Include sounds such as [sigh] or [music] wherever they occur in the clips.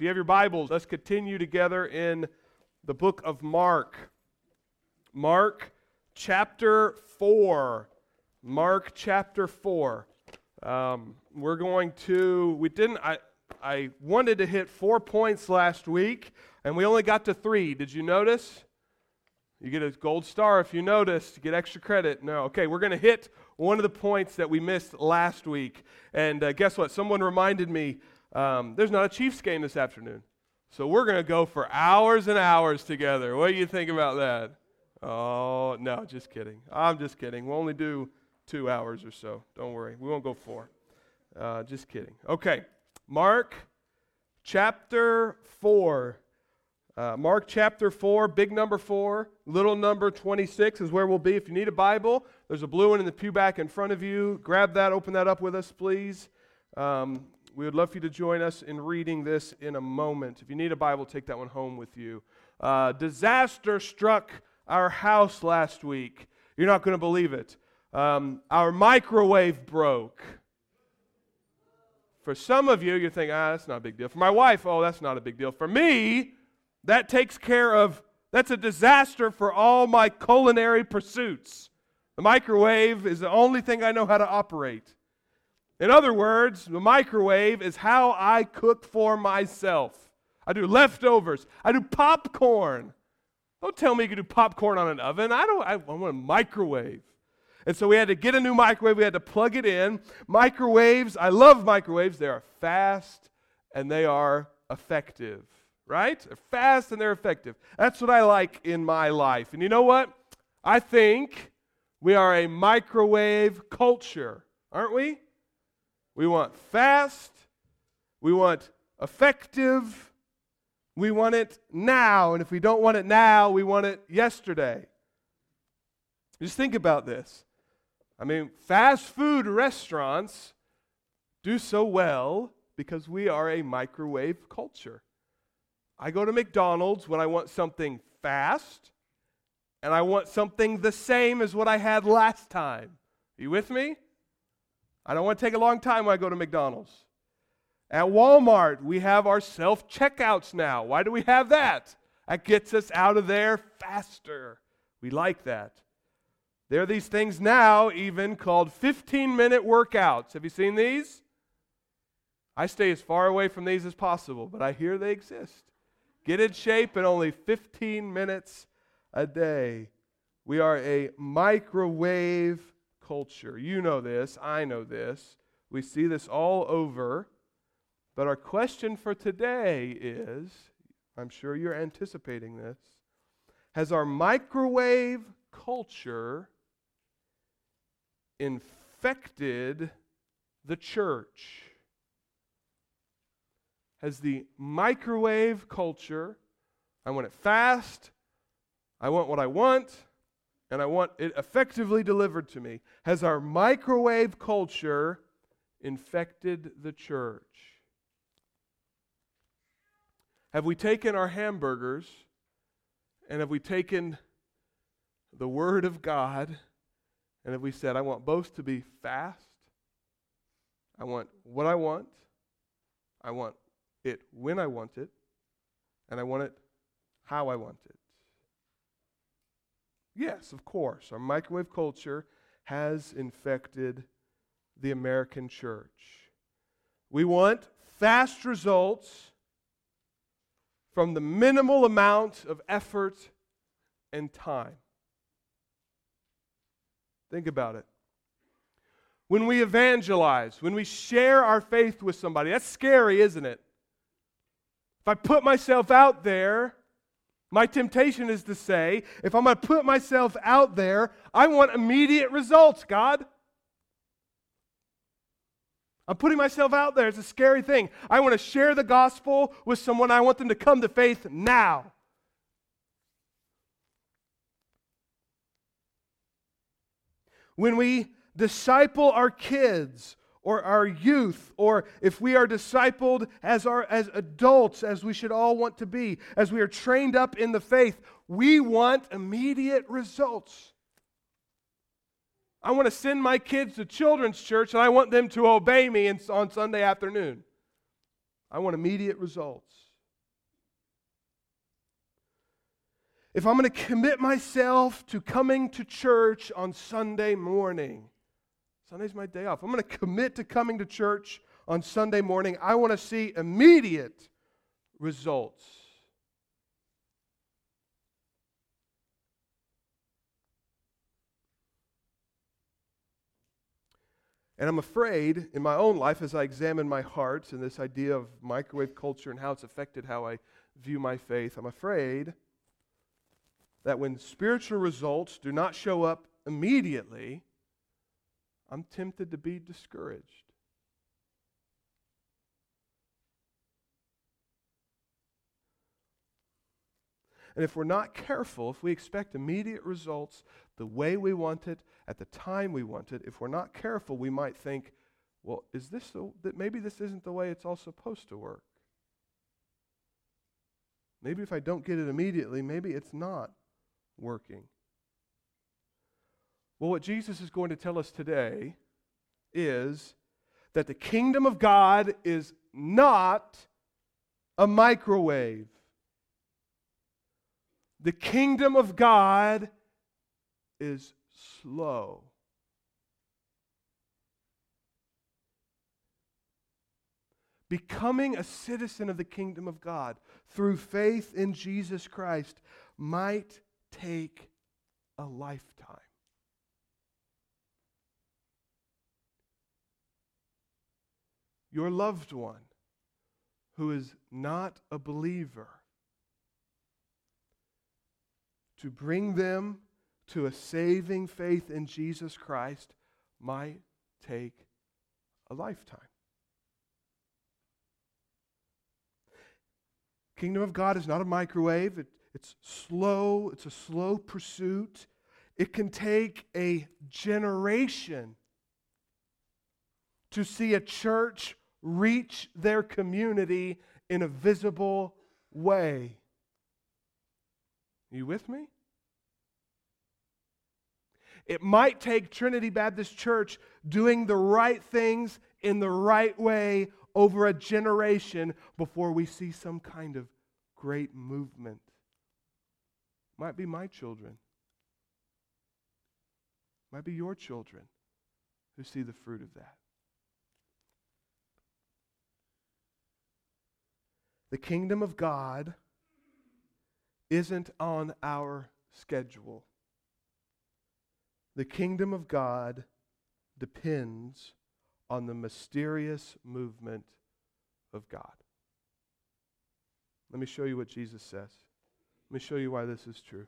You have your Bibles. Let's continue together in the book of Mark. Mark chapter 4. Mark chapter 4. Um, we're going to, we didn't, I, I wanted to hit four points last week, and we only got to three. Did you notice? You get a gold star if you noticed. You get extra credit. No. Okay, we're going to hit one of the points that we missed last week. And uh, guess what? Someone reminded me um, there's not a Chiefs game this afternoon. So we're going to go for hours and hours together. What do you think about that? Oh, no, just kidding. I'm just kidding. We'll only do two hours or so. Don't worry. We won't go four. Uh, just kidding. Okay. Mark chapter 4. Uh, Mark chapter 4, big number 4, little number 26 is where we'll be. If you need a Bible, there's a blue one in the pew back in front of you. Grab that, open that up with us, please. Um, we would love for you to join us in reading this in a moment. If you need a Bible, take that one home with you. Uh, disaster struck our house last week. You're not going to believe it. Um, our microwave broke. For some of you, you're thinking, ah, that's not a big deal. For my wife, oh, that's not a big deal. For me, that takes care of, that's a disaster for all my culinary pursuits. The microwave is the only thing I know how to operate. In other words, the microwave is how I cook for myself. I do leftovers. I do popcorn. Don't tell me you can do popcorn on an oven. I don't. I, want a microwave. And so we had to get a new microwave. We had to plug it in. Microwaves. I love microwaves. They are fast and they are effective. Right? They're fast and they're effective. That's what I like in my life. And you know what? I think we are a microwave culture, aren't we? We want fast. We want effective. We want it now. And if we don't want it now, we want it yesterday. Just think about this. I mean, fast food restaurants do so well because we are a microwave culture. I go to McDonald's when I want something fast and I want something the same as what I had last time. Are you with me? I don't want to take a long time when I go to McDonald's. At Walmart, we have our self checkouts now. Why do we have that? That gets us out of there faster. We like that. There are these things now, even called 15 minute workouts. Have you seen these? I stay as far away from these as possible, but I hear they exist. Get in shape in only 15 minutes a day. We are a microwave culture. You know this, I know this. We see this all over. But our question for today is I'm sure you're anticipating this. Has our microwave culture infected the church? Has the microwave culture, I want it fast, I want what I want, and I want it effectively delivered to me. Has our microwave culture infected the church? Have we taken our hamburgers and have we taken the Word of God and have we said, I want both to be fast? I want what I want. I want it when I want it. And I want it how I want it. Yes, of course. Our microwave culture has infected the American church. We want fast results from the minimal amount of effort and time. Think about it. When we evangelize, when we share our faith with somebody, that's scary, isn't it? If I put myself out there, my temptation is to say, if I'm going to put myself out there, I want immediate results, God. I'm putting myself out there. It's a scary thing. I want to share the gospel with someone. I want them to come to faith now. When we disciple our kids or our youth, or if we are discipled as, our, as adults, as we should all want to be, as we are trained up in the faith, we want immediate results. I want to send my kids to children's church and I want them to obey me on Sunday afternoon. I want immediate results. If I'm going to commit myself to coming to church on Sunday morning, Sunday's my day off. I'm going to commit to coming to church on Sunday morning. I want to see immediate results. And I'm afraid in my own life, as I examine my heart and this idea of microwave culture and how it's affected how I view my faith, I'm afraid that when spiritual results do not show up immediately, I'm tempted to be discouraged. And if we're not careful, if we expect immediate results the way we want it, at the time we want it, if we're not careful, we might think, well, is this that maybe this isn't the way it's all supposed to work? Maybe if I don't get it immediately, maybe it's not working. Well, what Jesus is going to tell us today is that the kingdom of God is not a microwave. The kingdom of God is slow. Becoming a citizen of the kingdom of God through faith in Jesus Christ might take a lifetime. Your loved one who is not a believer to bring them to a saving faith in Jesus Christ might take a lifetime. Kingdom of God is not a microwave. It, it's slow, it's a slow pursuit. It can take a generation to see a church reach their community in a visible way. You with me? It might take Trinity Baptist Church doing the right things in the right way over a generation before we see some kind of great movement. Might be my children. Might be your children who see the fruit of that. The kingdom of God isn't on our schedule. The kingdom of God depends on the mysterious movement of God. Let me show you what Jesus says. Let me show you why this is true.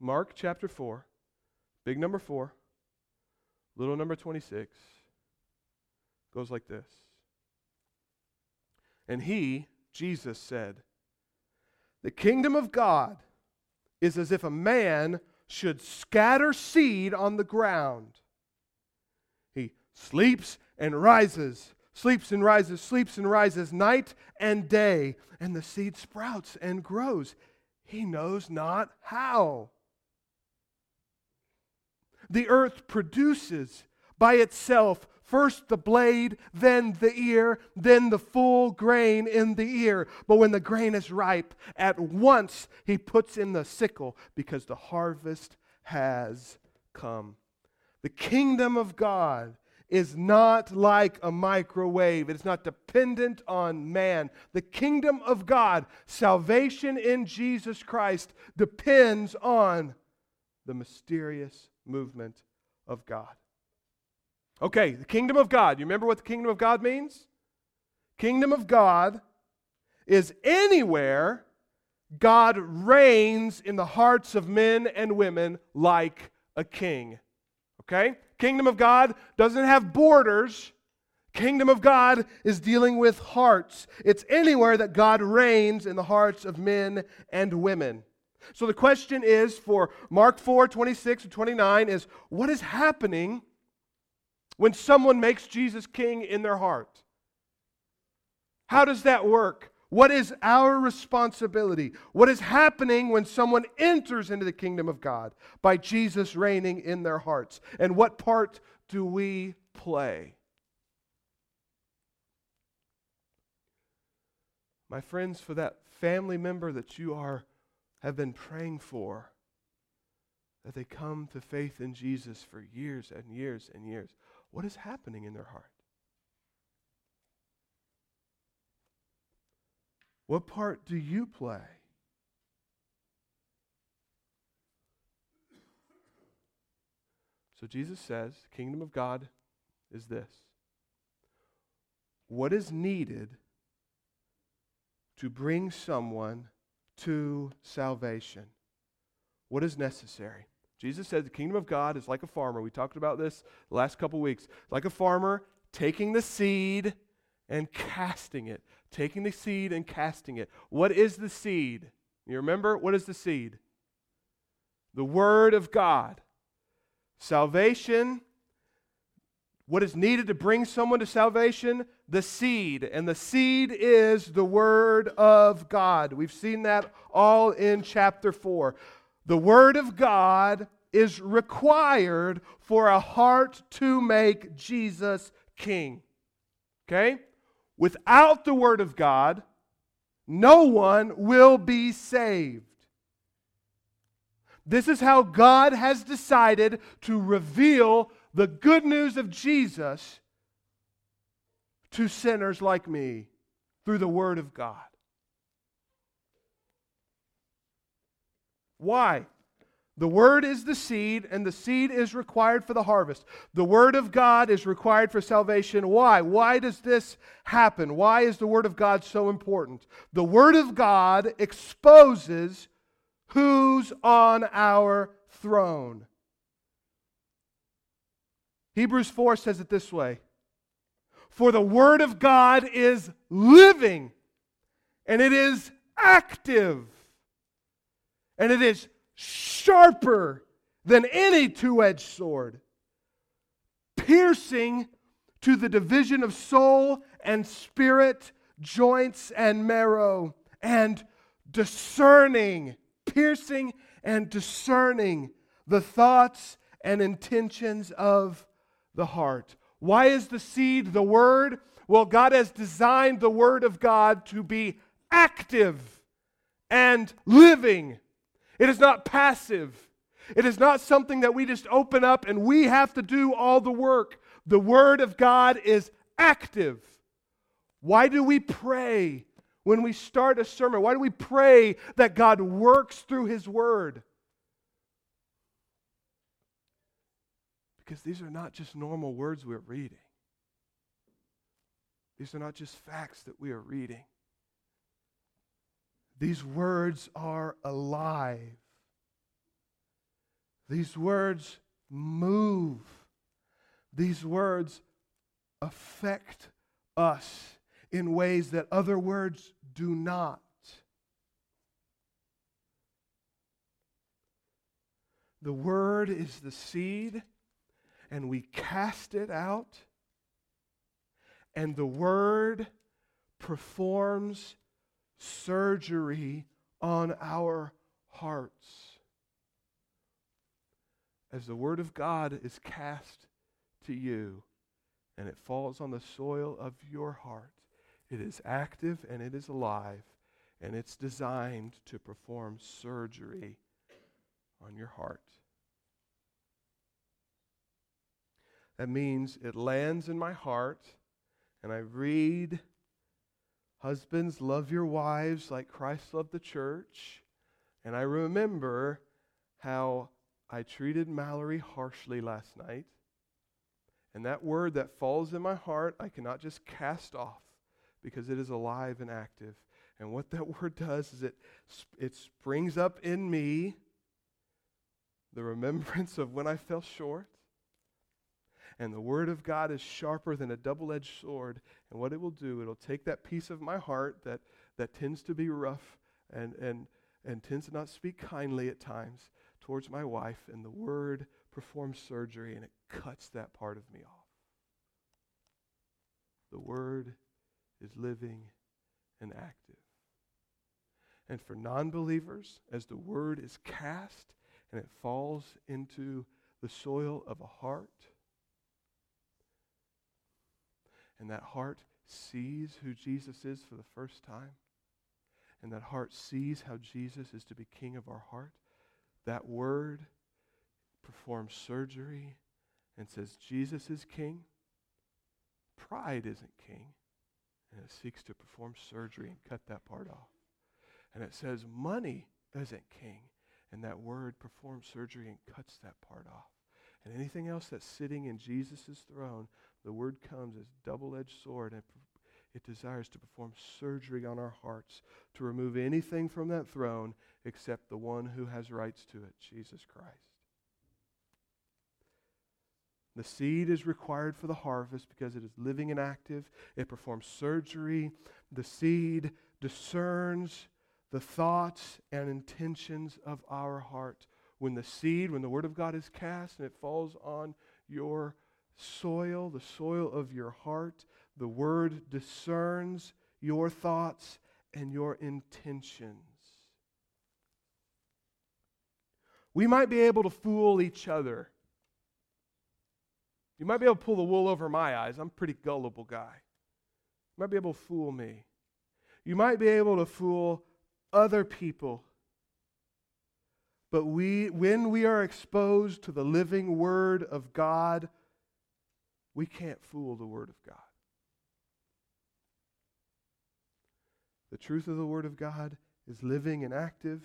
Mark chapter 4, big number 4, little number 26, goes like this. And he, Jesus, said, The kingdom of God is as if a man should scatter seed on the ground. He sleeps and rises, sleeps and rises, sleeps and rises night and day, and the seed sprouts and grows. He knows not how. The earth produces by itself First the blade, then the ear, then the full grain in the ear. But when the grain is ripe, at once he puts in the sickle because the harvest has come. The kingdom of God is not like a microwave. It's not dependent on man. The kingdom of God, salvation in Jesus Christ, depends on the mysterious movement of God. Okay, the kingdom of God. You remember what the kingdom of God means? Kingdom of God is anywhere God reigns in the hearts of men and women like a king. Okay? Kingdom of God doesn't have borders. Kingdom of God is dealing with hearts. It's anywhere that God reigns in the hearts of men and women. So the question is for Mark 4 26 and 29 is what is happening when someone makes Jesus king in their heart? How does that work? What is our responsibility? What is happening when someone enters into the kingdom of God by Jesus reigning in their hearts? And what part do we play? My friends, for that family member that you are have been praying for that they come to faith in Jesus for years and years and years. What is happening in their heart? What part do you play? So Jesus says, kingdom of God is this. What is needed to bring someone to salvation? What is necessary? Jesus said the kingdom of God is like a farmer. We talked about this the last couple weeks. Like a farmer taking the seed and casting it. Taking the seed and casting it. What is the seed? You remember? What is the seed? The Word of God. Salvation. What is needed to bring someone to salvation? The seed. And the seed is the Word of God. We've seen that all in chapter 4. The Word of God is required for a heart to make Jesus king. Okay? Without the Word of God, no one will be saved. This is how God has decided to reveal the good news of Jesus to sinners like me through the Word of God. Why? The word is the seed, and the seed is required for the harvest. The word of God is required for salvation. Why? Why does this happen? Why is the word of God so important? The word of God exposes who's on our throne. Hebrews 4 says it this way For the word of God is living, and it is active and it is sharper than any two edged sword, piercing to the division of soul and spirit, joints and marrow, and discerning, piercing and discerning the thoughts and intentions of the heart. Why is the seed the word? Well, God has designed the word of God to be active and living it is not passive. It is not something that we just open up and we have to do all the work. The Word of God is active. Why do we pray when we start a sermon? Why do we pray that God works through His Word? Because these are not just normal words we're reading, these are not just facts that we are reading. These words are alive. These words move. These words affect us in ways that other words do not. The word is the seed, and we cast it out, and the word performs surgery on our hearts. As the Word of God is cast to you and it falls on the soil of your heart, it is active and it is alive and it's designed to perform surgery on your heart. That means it lands in my heart and I read Husbands, love your wives like Christ loved the church. And I remember how I treated Mallory harshly last night. And that word that falls in my heart, I cannot just cast off because it is alive and active. And what that [laughs] word does is it, it springs up in me the remembrance of when I fell short. And the Word of God is sharper than a double edged sword. And what it will do, it'll take that piece of my heart that, that tends to be rough and, and, and tends to not speak kindly at times towards my wife, and the Word performs surgery and it cuts that part of me off. The Word is living and active. And for non believers, as the Word is cast and it falls into the soil of a heart, and that heart sees who Jesus is for the first time, and that heart sees how Jesus is to be king of our heart, that word performs surgery and says Jesus is king. Pride isn't king. And it seeks to perform surgery and cut that part off. And it says money isn't king. And that word performs surgery and cuts that part off. And anything else that's sitting in Jesus' throne, the word comes as double-edged sword and it desires to perform surgery on our hearts to remove anything from that throne except the one who has rights to it, Jesus Christ. The seed is required for the harvest because it is living and active. It performs surgery. The seed discerns the thoughts and intentions of our heart. When the seed, when the Word of God is cast and it falls on your soil, the soil of your heart, the Word discerns your thoughts and your intentions. We might be able to fool each other. You might be able to pull the wool over my eyes. I'm a pretty gullible guy. You might be able to fool me. You might be able to fool other people. But we, when we are exposed to the living Word of God, we can't fool the Word of God. The truth of the Word of God is living and active.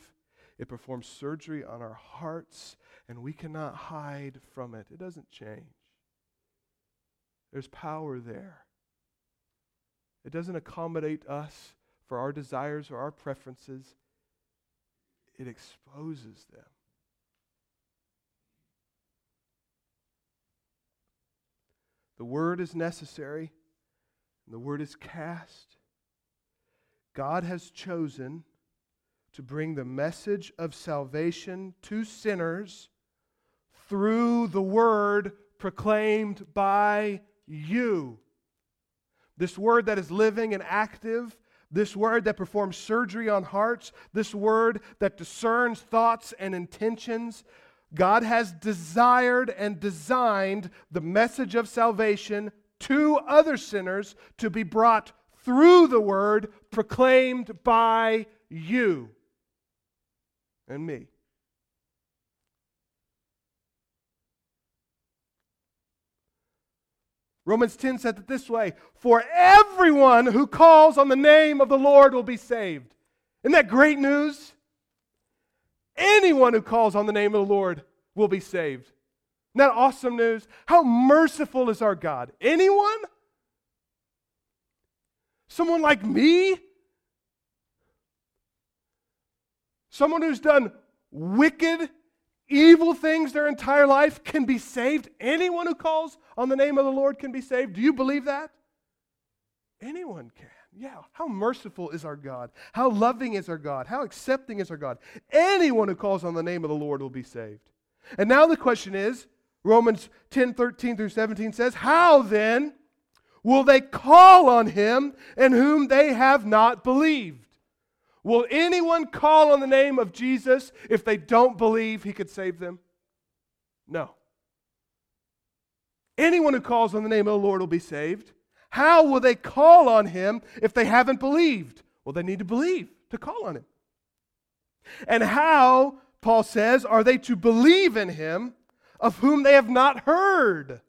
It performs surgery on our hearts, and we cannot hide from it. It doesn't change. There's power there. It doesn't accommodate us for our desires or our preferences, it exposes them. The word is necessary, the word is cast. God has chosen to bring the message of salvation to sinners through the word proclaimed by you. This word that is living and active this word that performs surgery on hearts, this word that discerns thoughts and intentions. God has desired and designed the message of salvation to other sinners to be brought through the word proclaimed by you and me. Romans 10 said it this way For everyone who calls on the name of the Lord will be saved. Isn't that great news? Anyone who calls on the name of the Lord will be saved. Isn't that awesome news? How merciful is our God? Anyone? Someone like me? Someone who's done wicked evil things their entire life can be saved. Anyone who calls on the name of the Lord can be saved. Do you believe that? Anyone can. Yeah. How merciful is our God? How loving is our God? How accepting is our God? Anyone who calls on the name of the Lord will be saved. And now the question is Romans 10 13 through 17 says, How then will they call on him in whom they have not believed? Will anyone call on the name of Jesus if they don't believe he could save them? No. Anyone who calls on the name of the Lord will be saved. How will they call on him if they haven't believed? Well, they need to believe to call on him. And how, Paul says, are they to believe in him of whom they have not heard?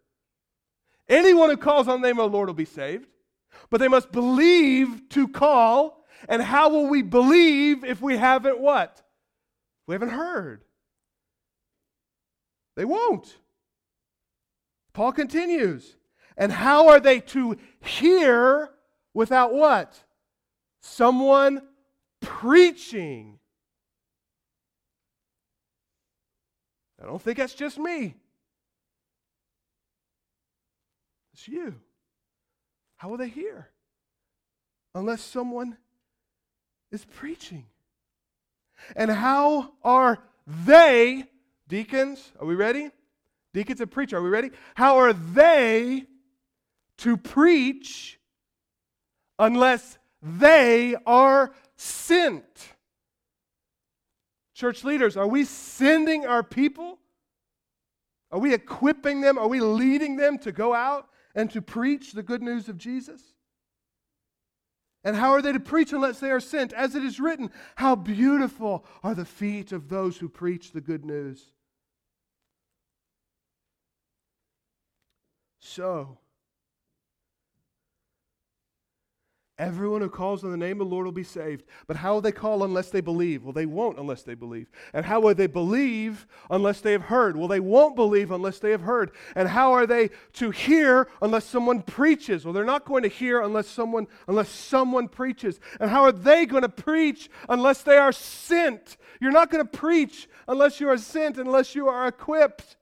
Anyone who calls on the name of the Lord will be saved, but they must believe to call and how will we believe if we haven't what? We haven't heard. They won't. Paul continues. And how are they to hear without what? Someone preaching. I don't think that's just me. It's you. How will they hear? Unless someone is preaching. And how are they, deacons, are we ready? Deacons and preacher, are we ready? How are they to preach unless they are sent? Church leaders, are we sending our people? Are we equipping them? Are we leading them to go out and to preach the good news of Jesus? And how are they to preach unless they are sent? As it is written, How beautiful are the feet of those who preach the good news. So, Everyone who calls on the name of the Lord will be saved. But how will they call unless they believe? Well, they won't unless they believe. And how will they believe unless they have heard? Well, they won't believe unless they have heard. And how are they to hear unless someone preaches? Well, they're not going to hear unless someone unless someone preaches. And how are they going to preach unless they are sent? You're not going to preach unless you are sent, unless you are equipped.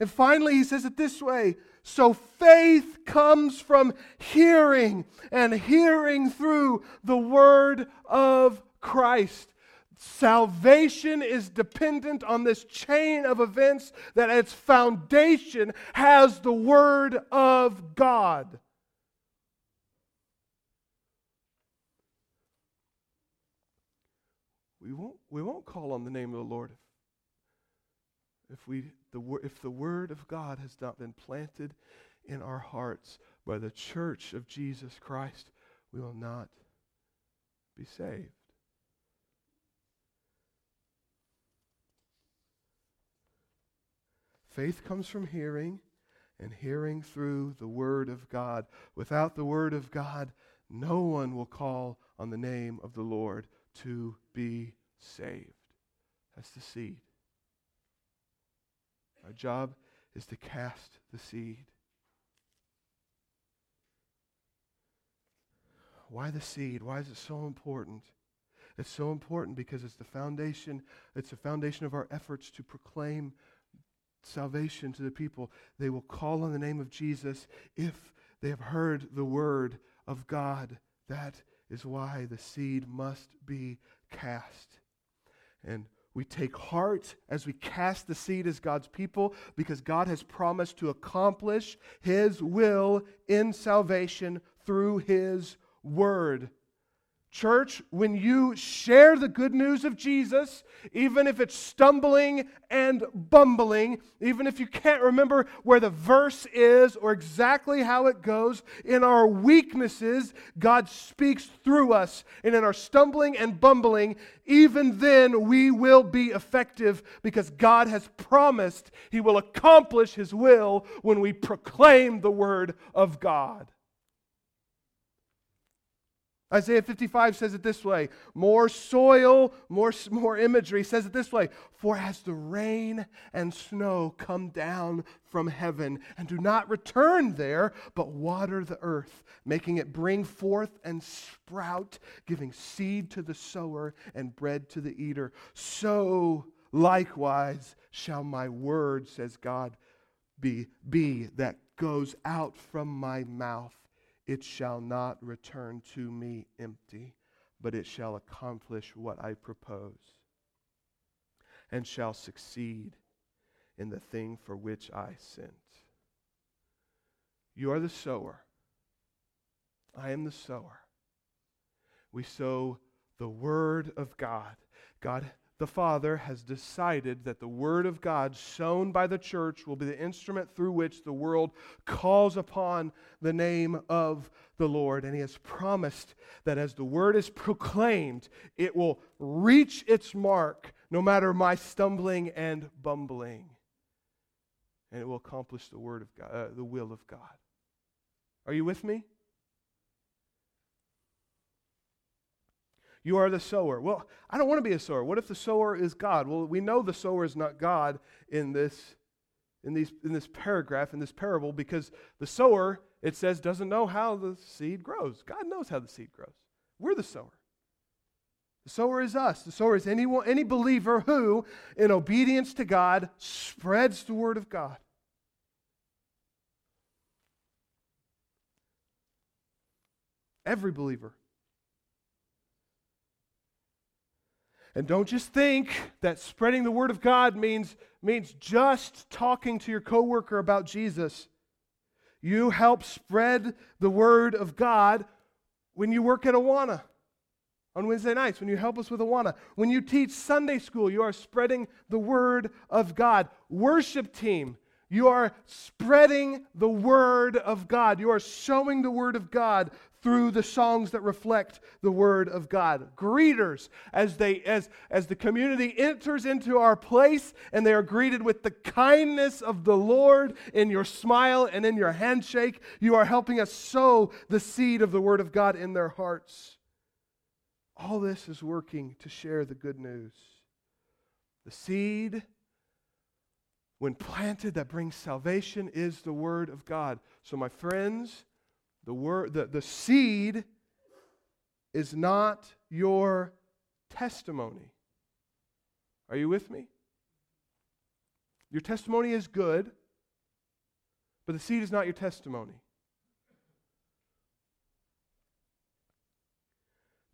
And finally, he says it this way so faith comes from hearing, and hearing through the word of Christ. Salvation is dependent on this chain of events that its foundation has the Word of God. We won't, we won't call on the name of the Lord if we the, if the Word of God has not been planted in our hearts by the church of Jesus Christ, we will not be saved. Faith comes from hearing, and hearing through the Word of God. Without the Word of God, no one will call on the name of the Lord to be saved. That's the seed. Our job is to cast the seed. Why the seed? Why is it so important? It's so important because it's the foundation, it's the foundation of our efforts to proclaim salvation to the people. They will call on the name of Jesus if they have heard the word of God. That is why the seed must be cast. And we take heart as we cast the seed as God's people because God has promised to accomplish His will in salvation through His word. Church, when you share the good news of Jesus, even if it's stumbling and bumbling, even if you can't remember where the verse is or exactly how it goes, in our weaknesses, God speaks through us. And in our stumbling and bumbling, even then we will be effective because God has promised He will accomplish His will when we proclaim the Word of God. Isaiah 55 says it this way more soil, more, more imagery says it this way For as the rain and snow come down from heaven and do not return there, but water the earth, making it bring forth and sprout, giving seed to the sower and bread to the eater, so likewise shall my word, says God, be, be that goes out from my mouth. It shall not return to me empty, but it shall accomplish what I propose, and shall succeed in the thing for which I sent. You are the sower. I am the sower. We sow the Word of God. God the Father has decided that the Word of God sown by the church will be the instrument through which the world calls upon the name of the Lord. And He has promised that as the Word is proclaimed, it will reach its mark no matter my stumbling and bumbling. And it will accomplish the word of God, uh, the will of God. Are you with me? You are the sower. Well, I don't want to be a sower. What if the sower is God? Well, we know the sower is not God in this in these in this paragraph in this parable because the sower it says doesn't know how the seed grows. God knows how the seed grows. We're the sower. The sower is us. The sower is anyone, any believer who, in obedience to God, spreads the word of God. Every believer. And don't just think that spreading the word of God means, means just talking to your coworker about Jesus. You help spread the word of God when you work at Awana on Wednesday nights, when you help us with Awana. When you teach Sunday school, you are spreading the word of God. Worship team, You are spreading the Word of God. You are showing the Word of God through the songs that reflect the Word of God. Greeters, as, they, as, as the community enters into our place and they are greeted with the kindness of the Lord in your smile and in your handshake, you are helping us sow the seed of the Word of God in their hearts. All this is working to share the good news. The seed when planted, that brings salvation is the Word of God. So, my friends, the, word, the, the seed is not your testimony. Are you with me? Your testimony is good, but the seed is not your testimony.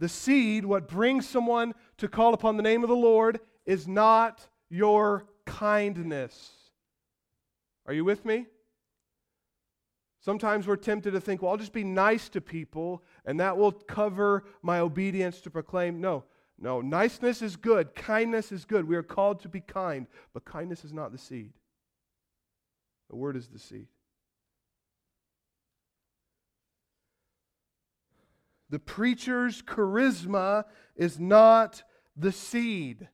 The seed, what brings someone to call upon the name of the Lord, is not your kindness. Are you with me? Sometimes we're tempted to think, well, I'll just be nice to people and that will cover my obedience to proclaim. No, no. Niceness is good. Kindness is good. We are called to be kind, but kindness is not the seed. The word is the seed. The preacher's charisma is not the seed.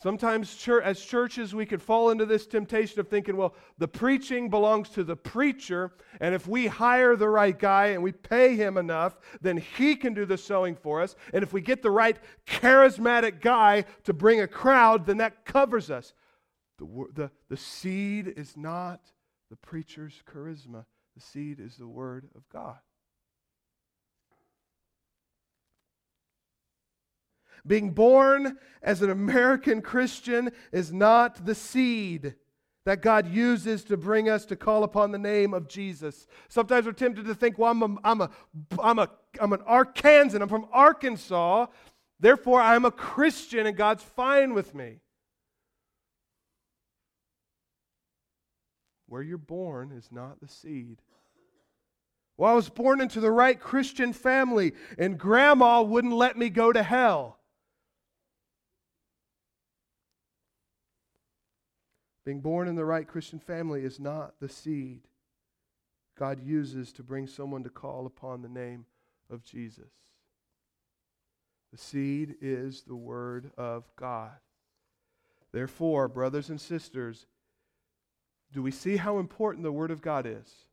Sometimes, as churches, we could fall into this temptation of thinking, well, the preaching belongs to the preacher, and if we hire the right guy and we pay him enough, then he can do the sowing for us. And if we get the right charismatic guy to bring a crowd, then that covers us. The, the, the seed is not the preacher's charisma, the seed is the Word of God. Being born as an American Christian is not the seed that God uses to bring us to call upon the name of Jesus. Sometimes we're tempted to think, well, I'm, a, I'm, a, I'm, a, I'm an Arkansan, I'm from Arkansas, therefore I'm a Christian and God's fine with me. Where you're born is not the seed. Well, I was born into the right Christian family, and grandma wouldn't let me go to hell. Being born in the right Christian family is not the seed God uses to bring someone to call upon the name of Jesus. The seed is the Word of God. Therefore, brothers and sisters, do we see how important the Word of God is?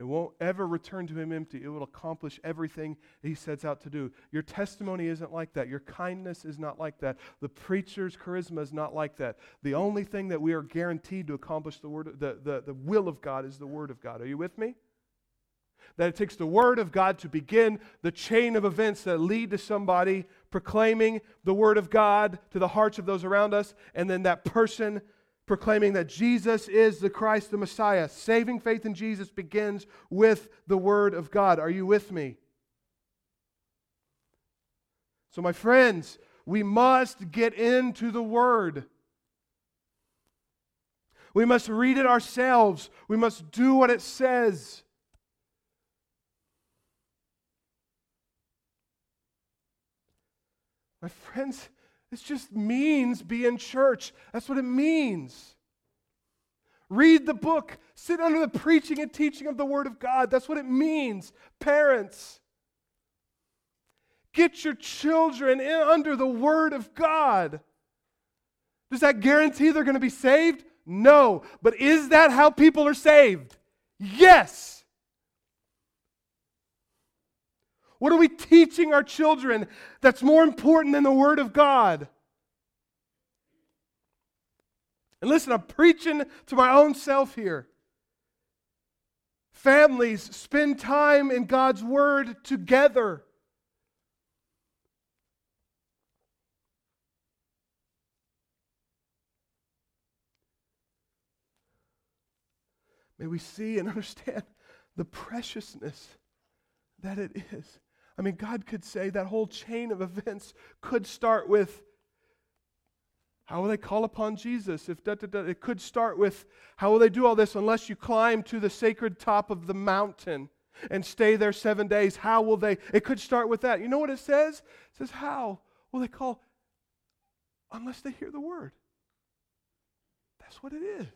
It won't ever return to him empty. It will accomplish everything he sets out to do. Your testimony isn't like that. Your kindness is not like that. The preacher's charisma is not like that. The only thing that we are guaranteed to accomplish the, word, the, the, the will of God is the Word of God. Are you with me? That it takes the Word of God to begin the chain of events that lead to somebody proclaiming the Word of God to the hearts of those around us, and then that person proclaiming that Jesus is the Christ, the Messiah. Saving faith in Jesus begins with the Word of God. Are you with me? So, my friends, we must get into the Word. We must read it ourselves. We must do what it says. My friends, this just means be in church. That's what it means. Read the book, sit under the preaching and teaching of the Word of God. That's what it means. Parents, get your children in under the Word of God. Does that guarantee they're going to be saved? No. But is that how people are saved? Yes. What are we teaching our children that's more important than the Word of God? And listen, I'm preaching to my own self here. Families spend time in God's Word together. May we see and [laughs] understand the preciousness that it is I mean, God could say that whole chain of [laughs] events could start with how will they call upon Jesus? If da, da, da, it could start with how will they do all this unless you climb to the sacred top of the mountain and stay there seven days? How will they? It could start with that. You know what it says? It says, How will they call? unless they hear the word. That's what it is.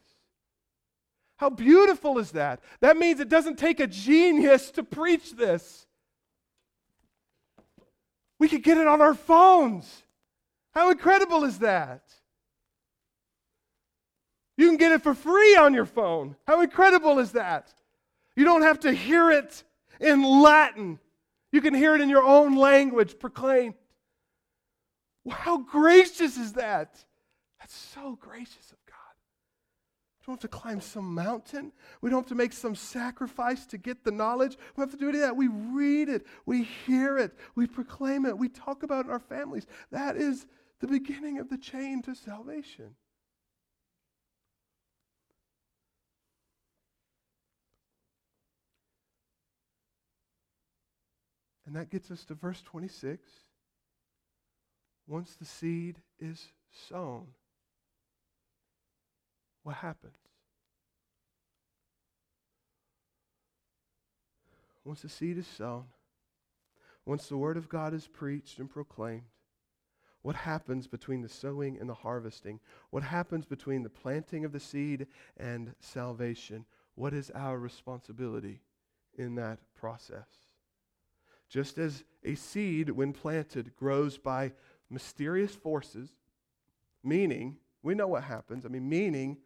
How beautiful is that? That means it doesn't take a genius to preach this. We could get it on our phones. How incredible is that? You can get it for free on your phone. How incredible is that? You don't have to hear it in Latin. You can hear it in your own language proclaimed. How gracious is that? That's so gracious of. We don't have to climb some mountain. We don't have to make some sacrifice to get the knowledge. We don't have to do any of that. We read it, we hear it, we proclaim it, we talk about it in our families. That is the beginning of the chain to salvation. And that gets us to verse 26. Once the seed is sown, what happens? Once the seed is sown, once the word of God is preached and proclaimed, what happens between the sowing and the harvesting? What happens between the planting of the seed and salvation? What is our responsibility in that process? Just as a seed, when planted, grows by mysterious forces, meaning, we know what happens. I mean, meaning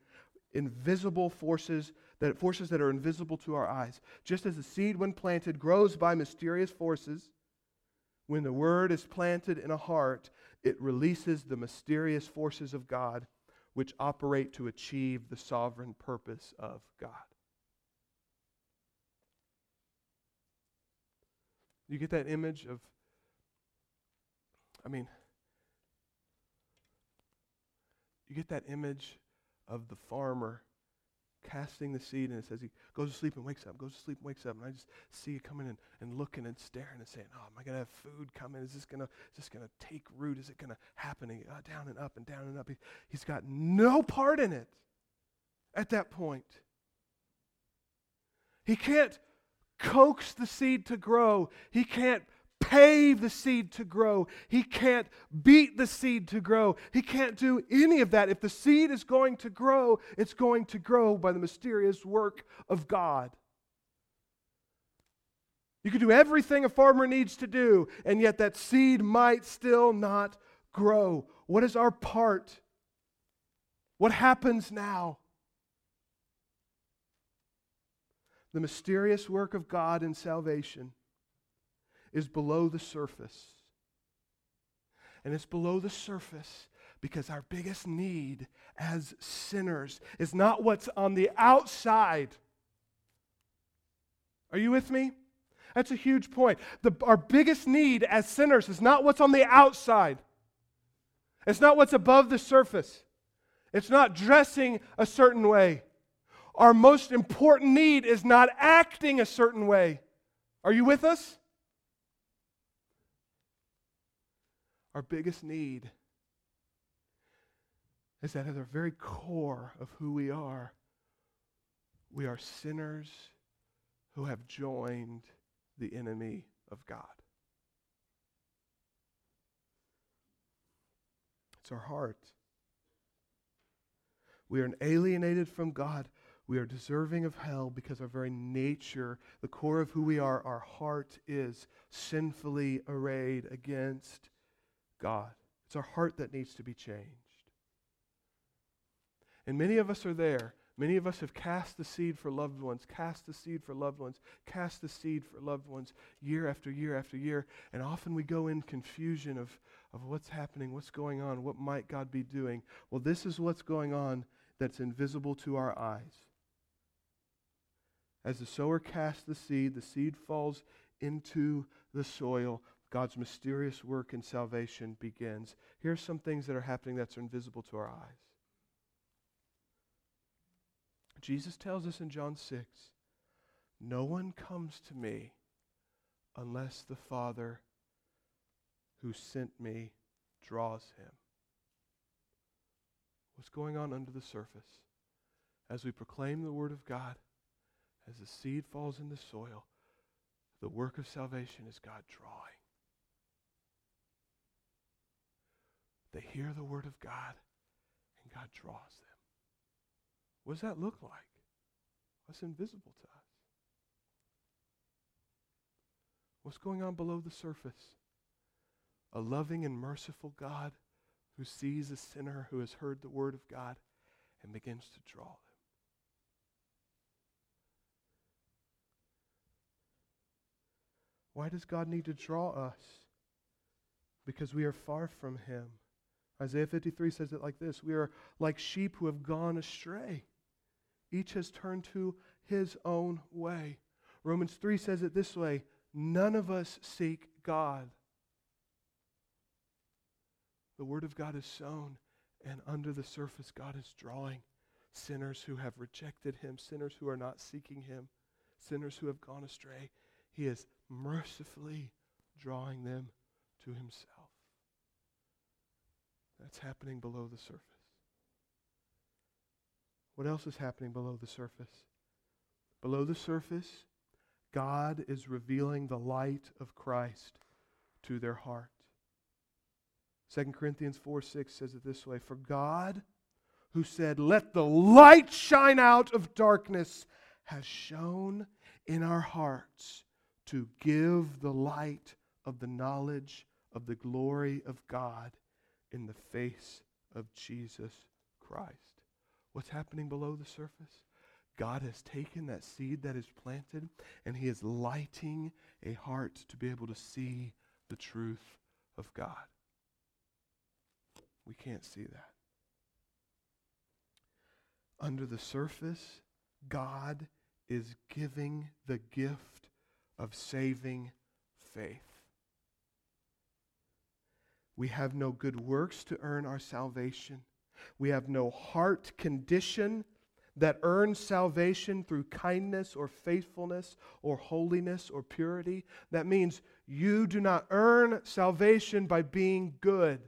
invisible forces that forces that are invisible to our eyes. Just as a seed when planted grows by mysterious forces, when the word is planted in a heart, it releases the mysterious forces of God which operate to achieve the sovereign purpose of God. You get that image of, I mean, you get that image of the farmer casting the seed, and it says he goes to sleep and wakes up, goes to sleep and wakes up, and I just see it coming in and looking and staring and saying, "Oh, am I gonna have food coming? Is this gonna is this gonna take root? Is it gonna happen?" And, uh, down and up and down and up. He, he's got no part in it at that point. He can't coax the seed to grow. He can't pave the seed to grow. He can't beat the seed to grow. He can't do any of that. If the seed is going to grow, it's going to grow by the mysterious work of God. You can do everything a farmer needs to do, and yet that seed might still not grow. What is our part? What happens now? The mysterious work of God in salvation is below the surface. And it's below the surface because our biggest need as sinners is not what's on the outside. Are you with me? That's a huge point. The, our biggest need as sinners is not what's on the outside, it's not what's above the surface, it's not dressing a certain way. Our most important need is not acting a certain way. Are you with us? Our biggest need is that at the very core of who we are, we are sinners who have joined the enemy of God. It's our heart. We are alienated from God. We are deserving of hell because our very nature, the core of who we are, our heart is sinfully arrayed against God. It's our heart that needs to be changed. And many of us are there. Many of us have cast the seed for loved ones, cast the seed for loved ones, cast the seed for loved ones year after year after year. And often we go in confusion of, of what's happening, what's going on, what might God be doing. Well, this is what's going on that's invisible to our eyes. As the sower casts the seed, the seed falls into the soil. God's mysterious work in salvation begins. Here's some things that are happening that's invisible to our eyes. Jesus tells us in John 6 No one comes to me unless the Father who sent me draws him. What's going on under the surface? As we proclaim the Word of God, as the seed falls in the soil, the work of salvation is God drawing. They hear the word of God, and God draws them. What does that look like? What's invisible to us? What's going on below the surface? A loving and merciful God who sees a sinner who has heard the word of God and begins to draw them. Why does God need to draw us? Because we are far from Him. Isaiah 53 says it like this We are like sheep who have gone astray. Each has turned to his own way. Romans 3 says it this way None of us seek God. The Word of God is sown, and under the surface, God is drawing sinners who have rejected Him, sinners who are not seeking Him, sinners who have gone astray. He is mercifully drawing them to Himself. That's happening below the surface. What else is happening below the surface? Below the surface, God is revealing the light of Christ to their heart. 2 Corinthians 4 6 says it this way For God, who said, Let the light shine out of darkness, has shone in our hearts to give the light of the knowledge of the glory of God in the face of Jesus Christ. What's happening below the surface? God has taken that seed that is planted and He is lighting a heart to be able to see the truth of God. We can't see that. Under the surface, God is giving the gift of saving faith. We have no good works to earn our salvation. We have no heart condition that earns salvation through kindness or faithfulness or holiness or purity. That means you do not earn salvation by being good.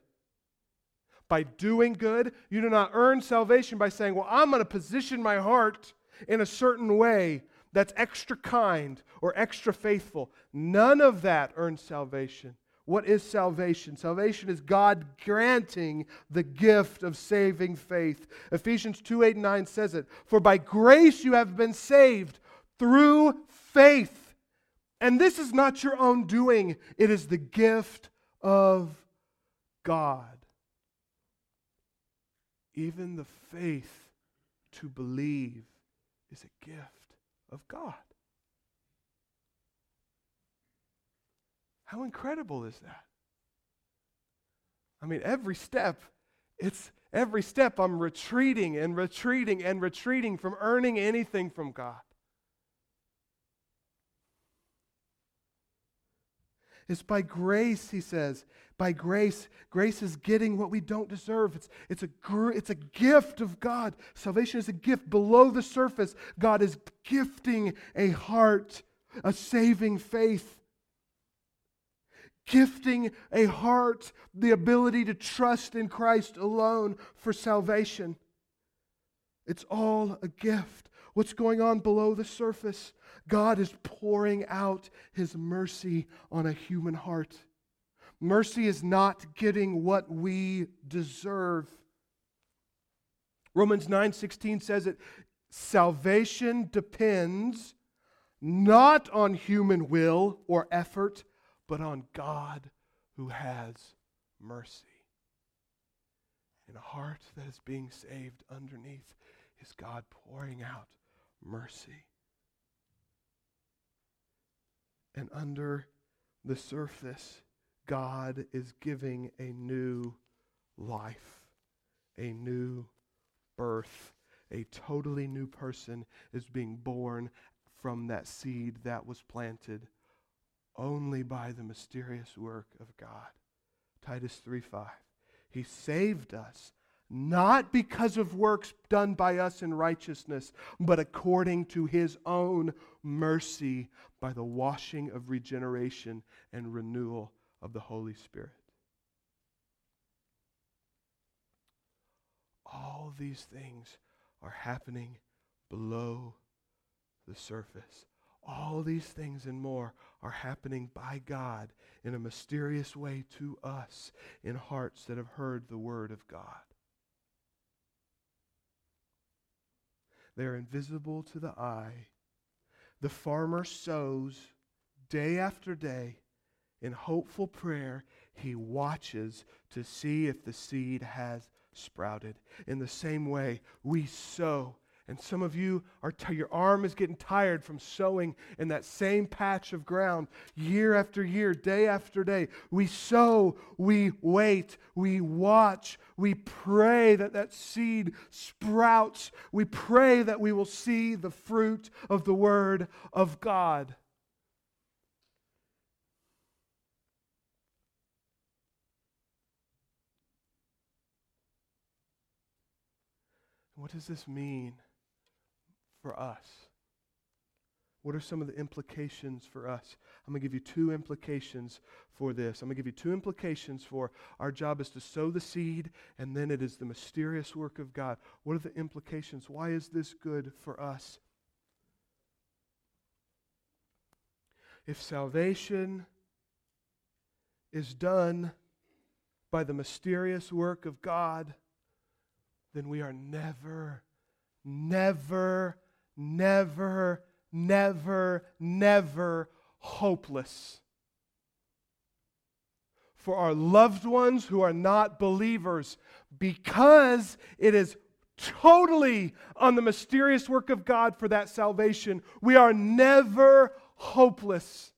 By doing good, you do not earn salvation by saying, Well, I'm going to position my heart in a certain way that's extra kind or extra faithful. None of that earns salvation. What is salvation? Salvation is God granting the gift of saving faith. Ephesians 2 8 and 9 says it. For by grace you have been saved through faith. And this is not your own doing, it is the gift of God. Even the faith to believe is a gift of God. How incredible is that? I mean, every step, it's every step I'm retreating and retreating and retreating from earning anything from God. It's by grace, he says. By grace, grace is getting what we don't deserve. It's, it's, a, it's a gift of God. Salvation is a gift below the surface. God is gifting a heart, a saving faith gifting a heart the ability to trust in Christ alone for salvation. It's all a gift. What's going on below the surface? God is pouring out his mercy on a human heart. Mercy is not getting what we deserve. Romans 9:16 says it salvation depends not on human will or effort but on God who has mercy. In a heart that is being saved underneath is God pouring out mercy. And under the surface, God is giving a new life, a new birth. A totally new person is being born from that seed that was planted only by the mysterious work of God. Titus 3:5. He saved us not because of works done by us in righteousness, but according to his own mercy by the washing of regeneration and renewal of the Holy Spirit. All these things are happening below the surface All these things and more are happening by God in a mysterious way to us in hearts that have heard the word of God. They are invisible to the eye. The farmer sows day after day in hopeful prayer. He watches to see if the seed has sprouted. In the same way, we sow and some of you are t- your arm is getting tired from sowing in that same patch of ground year after year, day after day. We sow, we wait, we watch, we pray that that seed sprouts. We pray that we will see the fruit of the word of God. What does this mean? For us? What are some of the implications for us? I'm going to give you two implications for this. I'm going to give you two implications for our job is to sow the seed, and then it is the mysterious work of God. What are the implications? Why is this good for us? If salvation is done by the mysterious work of God, then we are never, never never, never, never hopeless. For our loved ones who are not believers, because it is totally on the mysterious work of God for that salvation, we are never hopeless.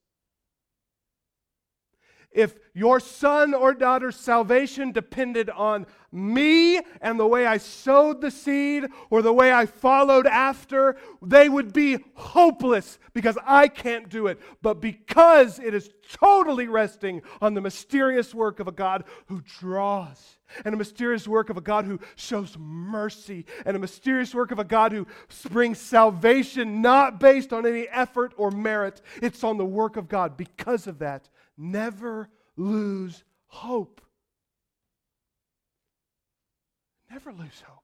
If your son or daughter's salvation depended on me and the way I sowed the seed or the way I followed after, they would be hopeless because I can't do it. But because it is totally resting on the mysterious work of a God who draws, and a mysterious work of a God who shows mercy, and a mysterious work of a God who brings salvation not based on any effort or merit, it's on the work of God. Because of that, never lose hope. Never lose hope.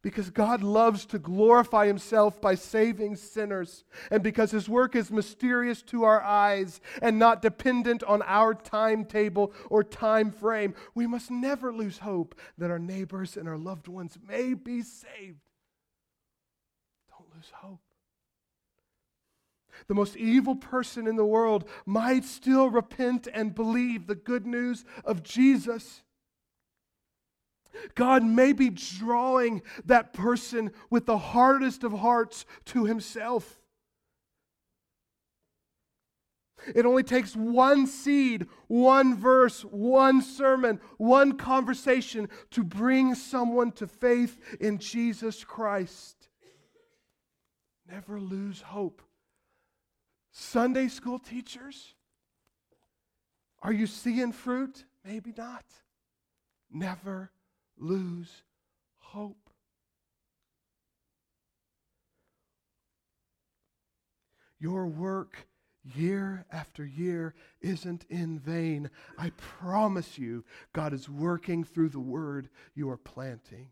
Because God loves to glorify Himself by saving sinners, and because His work is mysterious to our eyes and not dependent on our timetable or time frame, we must never lose hope that our neighbors and our loved ones may be saved. Don't lose hope the most evil person in the world might still repent and believe the good news of Jesus. God may be drawing that person with the hardest of hearts to himself. It only takes one seed, one verse, one sermon, one conversation to bring someone to faith in Jesus Christ. Never lose hope. Sunday school teachers? Are you seeing fruit? Maybe not. Never lose hope. Your work year after year isn't in vain. I promise you, God is working through the word you are planting.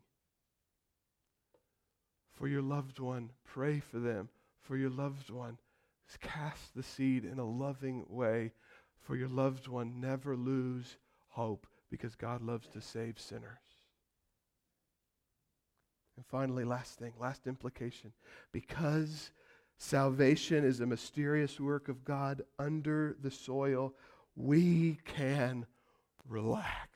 For your loved one, pray for them. For your loved one, Cast the seed in a loving way for your loved one. Never lose hope because God loves to save sinners. And finally, last thing, last implication. Because salvation is a mysterious work of God under the soil, we can relax.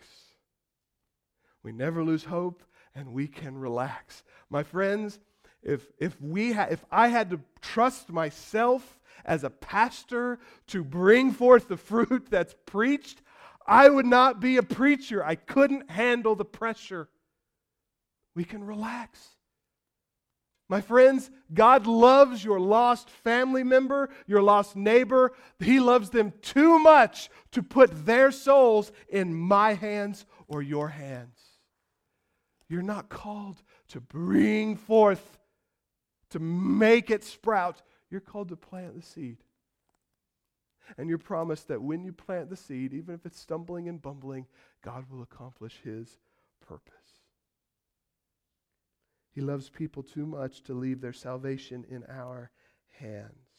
We never lose hope and we can relax. My friends, if, if, we ha- if I had to trust myself as a pastor to bring forth the fruit that's preached, I would not be a preacher. I couldn't handle the pressure. We can relax. My friends, God loves your lost family member, your lost neighbor. He loves them too much to put their souls in my hands or your hands. You're not called to bring forth, to make it sprout. You're called to plant the seed. And you're promised that when you plant the seed, even if it's stumbling and bumbling, God will accomplish his purpose. He loves people too much to leave their salvation in our hands.